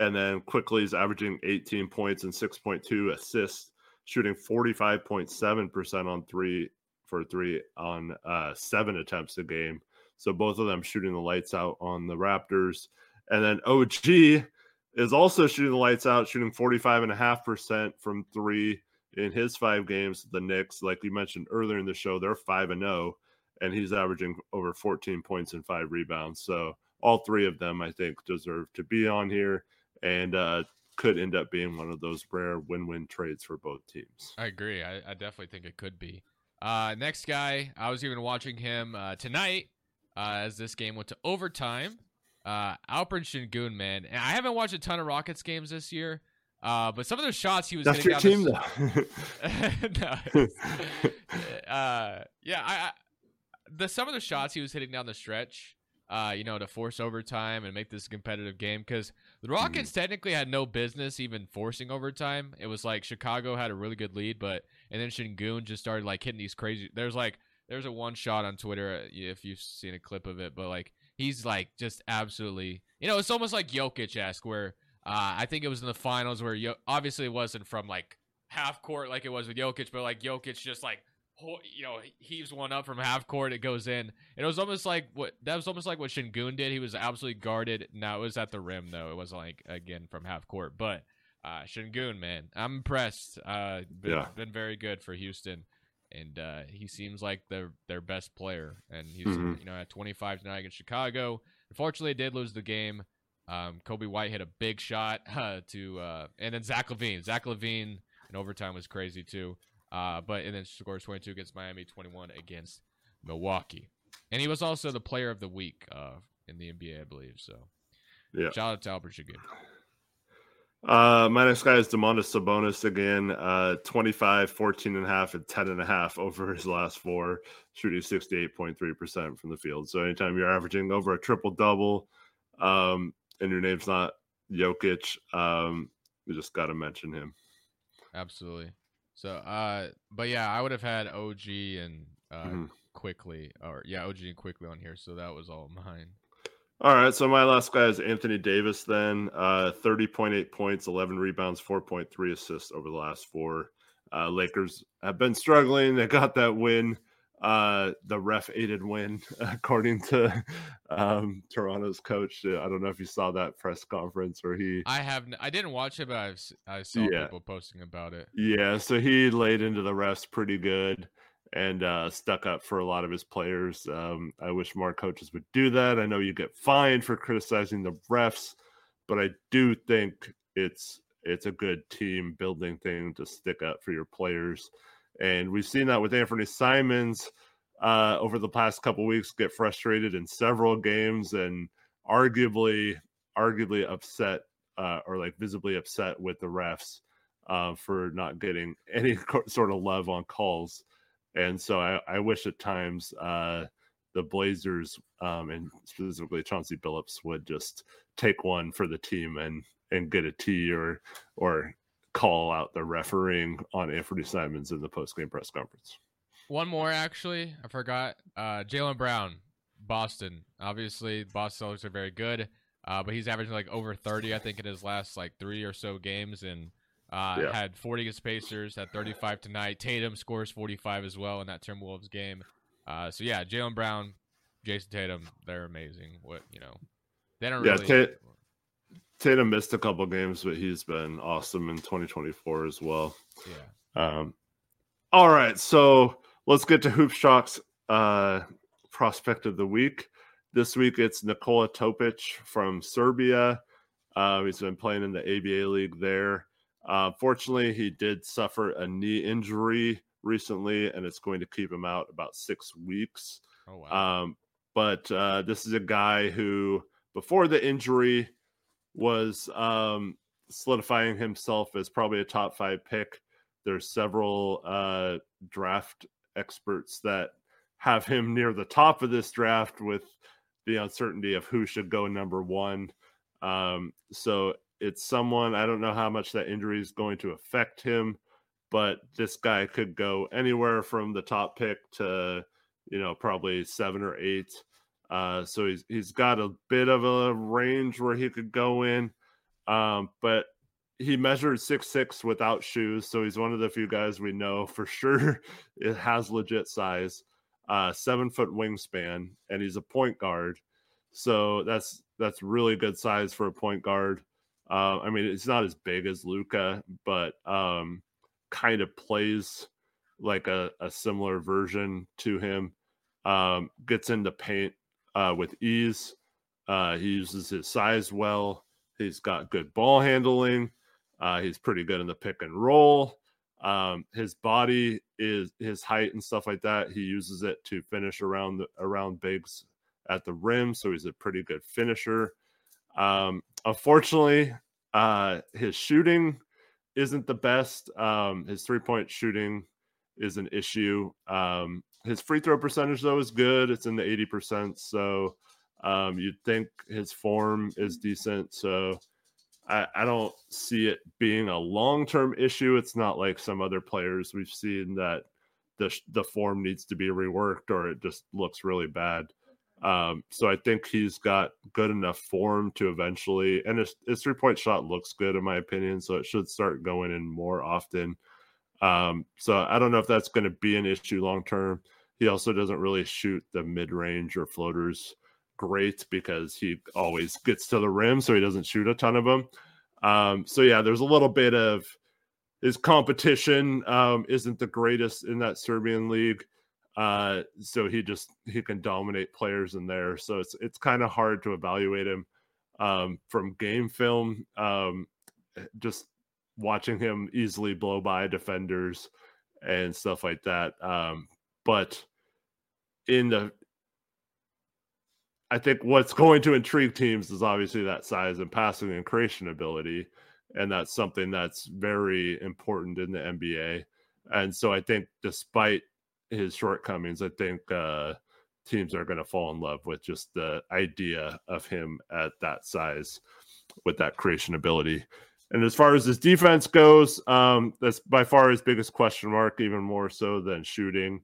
and then Quickley is averaging 18 points and 6.2 assists, shooting 45.7% on three for three on uh, seven attempts a game. So both of them shooting the lights out on the Raptors. And then OG is also shooting the lights out, shooting 45.5% from three in his five games. The Knicks, like you mentioned earlier in the show, they're 5 and 0 and he's averaging over 14 points and five rebounds. So all three of them, I think, deserve to be on here and uh, could end up being one of those rare win-win trades for both teams. I agree. I, I definitely think it could be. Uh, next guy, I was even watching him uh, tonight uh, as this game went to overtime. Uh, Alperen Sengun, man, and I haven't watched a ton of Rockets games this year. Uh, but some of those shots he was That's your team, the... though. [laughs] no, [laughs] uh, yeah, I, the some of the shots he was hitting down the stretch, uh, you know, to force overtime and make this a competitive game because the Rockets mm. technically had no business even forcing overtime. It was like Chicago had a really good lead, but and then Sengun just started like hitting these crazy. There's like there's a one shot on Twitter uh, if you've seen a clip of it, but like he's like just absolutely. You know, it's almost like Jokic esque, where uh, I think it was in the finals where Yo- obviously it wasn't from like half court like it was with Jokic, but like Jokic just like you know heaves one up from half court, it goes in. And It was almost like what that was almost like what Sengun did. He was absolutely guarded. Now it was at the rim though. It wasn't like again from half court, but uh Sengun, man, I'm impressed. Uh, been, yeah. been very good for Houston, and uh, he seems like their their best player. And he's mm-hmm. you know at 25 tonight against Chicago. Unfortunately, did lose the game. Um, Coby White hit a big shot [laughs] uh, to, uh, and then Zach LaVine. Zach LaVine in overtime was crazy too. Uh, but and then scores 22 against Miami, 21 against Milwaukee, and he was also the player of the week uh, in the NBA, I believe. So, yeah, shout out to Alperen Sengun. Uh, my next guy is Domantas Sabonis again, uh, 25, 14 and a half, and 10 and a half over his last four, shooting 68.3% from the field. So anytime you're averaging over a triple double, um, and your name's not Jokic, um, you just got to mention him. Absolutely. So, uh, but yeah, I would have had OG and uh, mm-hmm. Quickley, or yeah, OG and Quickley on here. So that was all mine. All right, so my last guy is Anthony Davis. Then, uh, thirty point eight points, eleven rebounds, four point three assists over the last four. Uh, Lakers have been struggling. They got that win uh, the ref aided win, [laughs] according to um, Toronto's coach. I don't know if you saw that press conference where he. I have. I didn't watch it, but I've I saw yeah. people posting about it. Yeah, so he laid into the refs pretty good and uh, stuck up for a lot of his players. Um, I wish more coaches would do that. I know you get fined for criticizing the refs, but I do think it's it's a good team building thing to stick up for your players. And we've seen that with Anfernee Simons uh, over the past couple weeks get frustrated in several games and arguably, arguably upset uh, or like visibly upset with the refs uh, for not getting [laughs] any sort of love on calls. And so I, I wish at times uh, the Blazers um, and specifically Chauncey Billups would just take one for the team and and get a T or or call out the refereeing on Anfernee Simons in the post game press conference. One more, actually, I forgot. Uh, Jaylen Brown, Boston. Obviously, Boston Celtics are very good, uh, but he's averaging like over 30, I think, in his last like three or so games, and uh, yeah. had 40 against Pacers, had 35 tonight. Tatum scores 45 as well in that Timberwolves game. Uh, so yeah, Jaylen Brown, Jayson Tatum, they're amazing. What you know, they don't yeah, really. Tatum missed a couple games, but he's been awesome in 2024 as well. Yeah. Um, all right, so let's get to HoopsJock's uh, prospect of the week. This week it's Nikola Topic from Serbia. Uh, he's been playing in the ABA league there. Uh, fortunately, he did suffer a knee injury recently, and it's going to keep him out about six weeks. Oh wow! Um, but uh, this is a guy who, before the injury, was um, solidifying himself as probably a top five pick. There's several uh, draft experts that have him near the top of this draft with the uncertainty of who should go number one. Um, so it's someone I don't know how much that injury is going to affect him, but this guy could go anywhere from the top pick to you know probably seven or eight. Uh, so he's he's got a bit of a range where he could go in, um, but he measured six six without shoes, so he's one of the few guys we know for [laughs] sure it has legit size, uh, seven foot wingspan, and he's a point guard. So that's that's really good size for a point guard. Uh, I mean, it's not as big as Luka, but um, kind of plays like a, a similar version to him. Um, gets into paint uh, with ease. Uh, he uses his size well. He's got good ball handling. Uh, he's pretty good in the pick and roll. Um, his body is his height and stuff like that. He uses it to finish around the, around bigs at the rim, so he's a pretty good finisher. Um, unfortunately, uh, his shooting isn't the best. Um, his three point shooting is an issue. Um, his free throw percentage though is good. It's in the 80%. So um, you'd think his form is decent. So I, I don't see it being a long term issue. It's not like some other players we've seen that the the form needs to be reworked or it just looks really bad. Um, so I think he's got good enough form to eventually, and his, his three point shot looks good in my opinion. So it should start going in more often. Um, so I don't know if that's going to be an issue long term. He also doesn't really shoot the mid range or floaters great because he always gets to the rim, so he doesn't shoot a ton of them. Um, so yeah, there's a little bit of his competition um, isn't the greatest in that Serbian league. Uh, so he just he can dominate players in there. So it's it's kind of hard to evaluate him um, from game film. Um, just watching him easily blow by defenders and stuff like that. Um, but in the I think what's going to intrigue teams is obviously that size and passing and creation ability. And that's something that's very important in the NBA. And so I think despite his shortcomings, I think uh, teams are going to fall in love with just the idea of him at that size with that creation ability. And as far as his defense goes, um, that's by far his biggest question mark, even more so than shooting.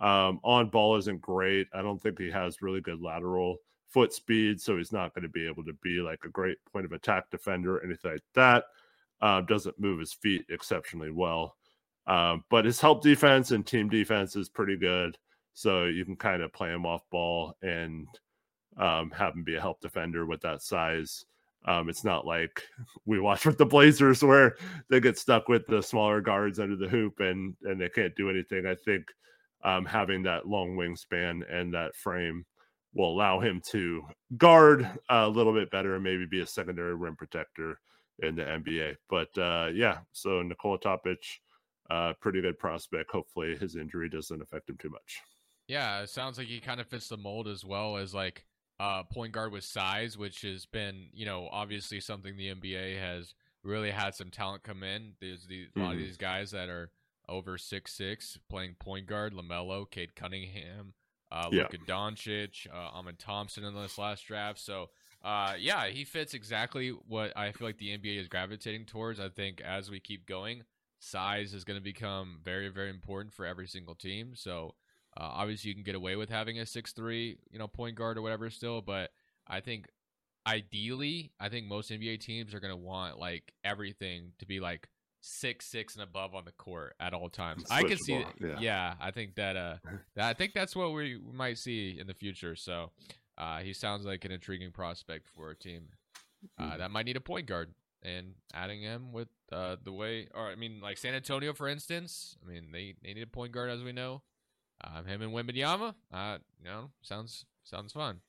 Um, on ball isn't great. I don't think he has really good lateral foot speed, so he's not going to be able to be like a great point of attack defender or anything like that. Uh, doesn't move his feet exceptionally well. Um, but his help defense and team defense is pretty good. So you can kind of play him off ball and um, have him be a help defender with that size. Um, it's not like [laughs] we watch with the Blazers where they get stuck with the smaller guards under the hoop and and they can't do anything. I think um, having that long wingspan and that frame will allow him to guard a little bit better and maybe be a secondary rim protector in the NBA. But uh, yeah, so Nikola Topic, uh, pretty good prospect. Hopefully his injury doesn't affect him too much. Yeah, it sounds like he kind of fits the mold as well as like uh, point guard with size, which has been, you know, obviously something the NBA has really had some talent come in. There's these, mm-hmm. a lot of mm-hmm. these guys that are over six six playing point guard, LaMelo, Cade Cunningham, uh, yeah. Luka Doncic, uh, Amen Thompson in this last draft. So, uh, yeah, he fits exactly what I feel like the NBA is gravitating towards. I think as we keep going, size is going to become very, very important for every single team. So, uh, obviously, you can get away with having a six three, you know, point guard or whatever still, but I think ideally, I think most NBA teams are going to want like everything to be like six six and above on the court at all times. I can see, yeah. yeah. I think that uh, [laughs] that, I think that's what we might see in the future. So, uh, he sounds like an intriguing prospect for a team uh, mm-hmm. that might need a point guard. And adding him with uh, the way, or I mean, like San Antonio, for instance. I mean, they, they need a point guard as we know. Um, him and Wembanyama, uh, you know, sounds sounds fun.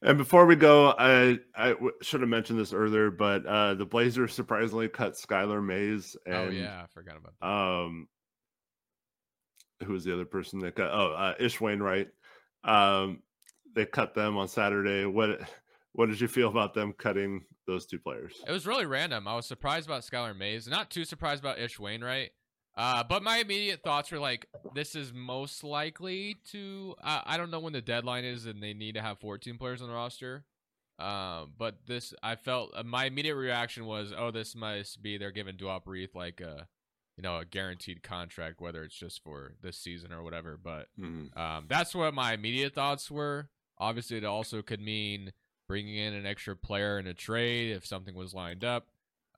And before we go, I I w- should have mentioned this earlier, but uh, the Blazers surprisingly cut Skylar Mays. Oh, and, oh yeah, I forgot about that. Um, who was the other person that cut? Oh, uh, Ish Wainwright. Um, they cut them on Saturday. What what did you feel about them cutting those two players? It was really random. I was surprised about Skylar Mays. Not too surprised about Ish Wainwright. Uh, but my immediate thoughts were like, this is most likely to. Uh, I don't know when the deadline is, and they need to have 14 players on the roster. Um, but this, I felt uh, my immediate reaction was, oh, this must be they're giving Duop Reath like a, you know, a guaranteed contract, whether it's just for this season or whatever. But mm-hmm. um, that's what my immediate thoughts were. Obviously, it also could mean bringing in an extra player in a trade if something was lined up.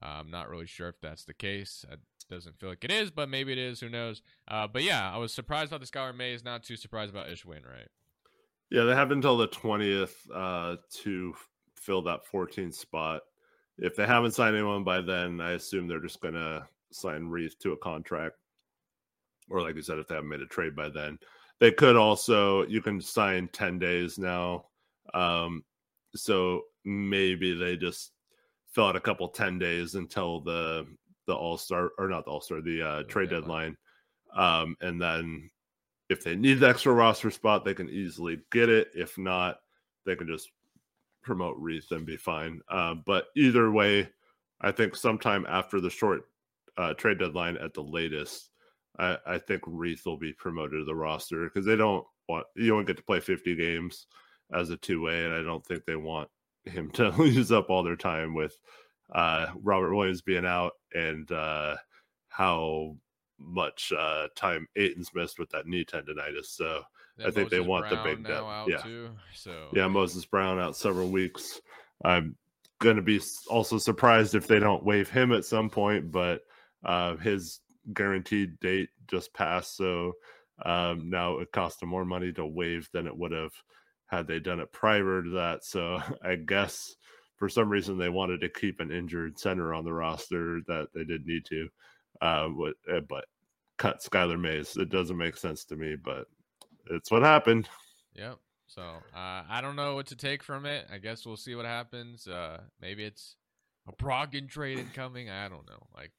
I'm not really sure if that's the case. It doesn't feel like it is, but maybe it is. Who knows? Uh, but yeah, I was surprised about the Skylar Mays. Not too surprised about Ish Wainwright. Yeah, they have until the 20th uh, to fill that 14th spot. If they haven't signed anyone by then, I assume they're just going to sign Reath to a contract. Or, like you said, if they haven't made a trade by then, they could also, you can sign 10 days now. Um, so maybe they just fill out a couple 10 days until the the all-star or not the all-star the uh, trade deadline. um, and then if they need the extra roster spot they can easily get it. If not they can just promote Reath and be fine. Uh, but either way i think sometime after the short uh, trade deadline at the latest I, I think Reath will be promoted to the roster because they don't want you don't get to play 50 games as a two-way and i don't think they want him to [laughs] use up all their time with uh, Robert Williams being out and uh, how much uh, time Ayton's missed with that knee tendonitis. So I think they Moses want the big depth. Yeah. too. So Yeah, Moses Brown out several weeks. I'm gonna be also surprised if they don't waive him at some point, but uh, his guaranteed date just passed, so um, now it costs them more money to waive than it would have had they done it prior to that. So [laughs] I guess for some reason they wanted to keep an injured center on the roster that they did need to, uh, uh, but cut Skylar Mays. It doesn't make sense to me, but it's what happened. Yep. So uh, I don't know what to take from it. I guess we'll see what happens. Uh, maybe it's a Brogdon trade incoming. I don't know. Like,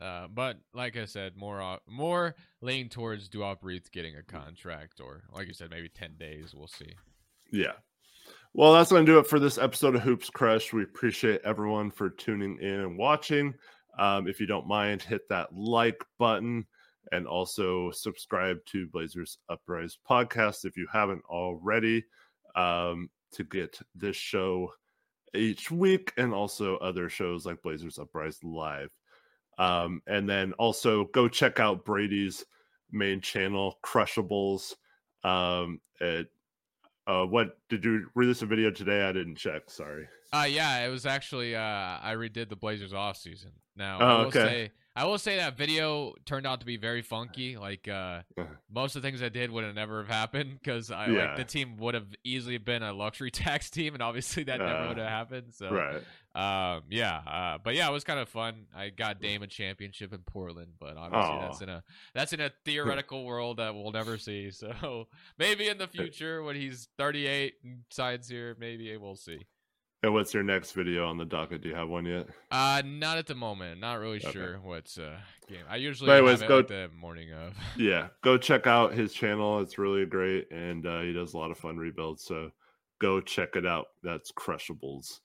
uh, but like I said, more more leaning towards Duop Reath getting a contract, or like you said, maybe ten days. We'll see. Yeah. Well, that's going to do it for this episode of Hoops Crush. We appreciate everyone for tuning in and watching. Um, if you don't mind, hit that like button and also subscribe to Blazers Uprise podcast if you haven't already um, to get this show each week and also other shows like Blazers Uprise Live. Um, and then also go check out Brady's main channel, Crushables. Um, it uh, what did you release a video today? I didn't check. Sorry. Uh yeah, it was actually uh I redid the Blazers off season. Now Oh, I will okay. say I will say that video turned out to be very funky. Like uh Uh-huh. most of the things I did would have never have happened because I Yeah. like the team would have easily been a luxury [laughs] tax team, and obviously that never Uh, would have happened. So Right. um yeah, uh, but yeah, it was kind of fun. I got Dame a championship in Portland, but obviously that's in a that's in a theoretical [laughs] world that we'll never see. So [laughs] maybe in the future when he's 38 and signs here, maybe we'll see. And what's your next video on the docket? Do you have one yet? Uh, not at the moment. Not really Okay. sure what's uh game. I usually But anyways, have it go- the morning of. [laughs] Yeah. Go check out his channel. It's really great. And uh, he does a lot of fun rebuilds. So go check it out. That's Crushables.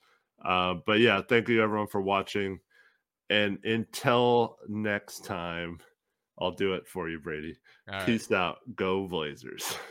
Uh, but yeah, thank you everyone for watching. And until next time, I'll do it for you, Brady. All right. Peace out. Go Blazers. [laughs]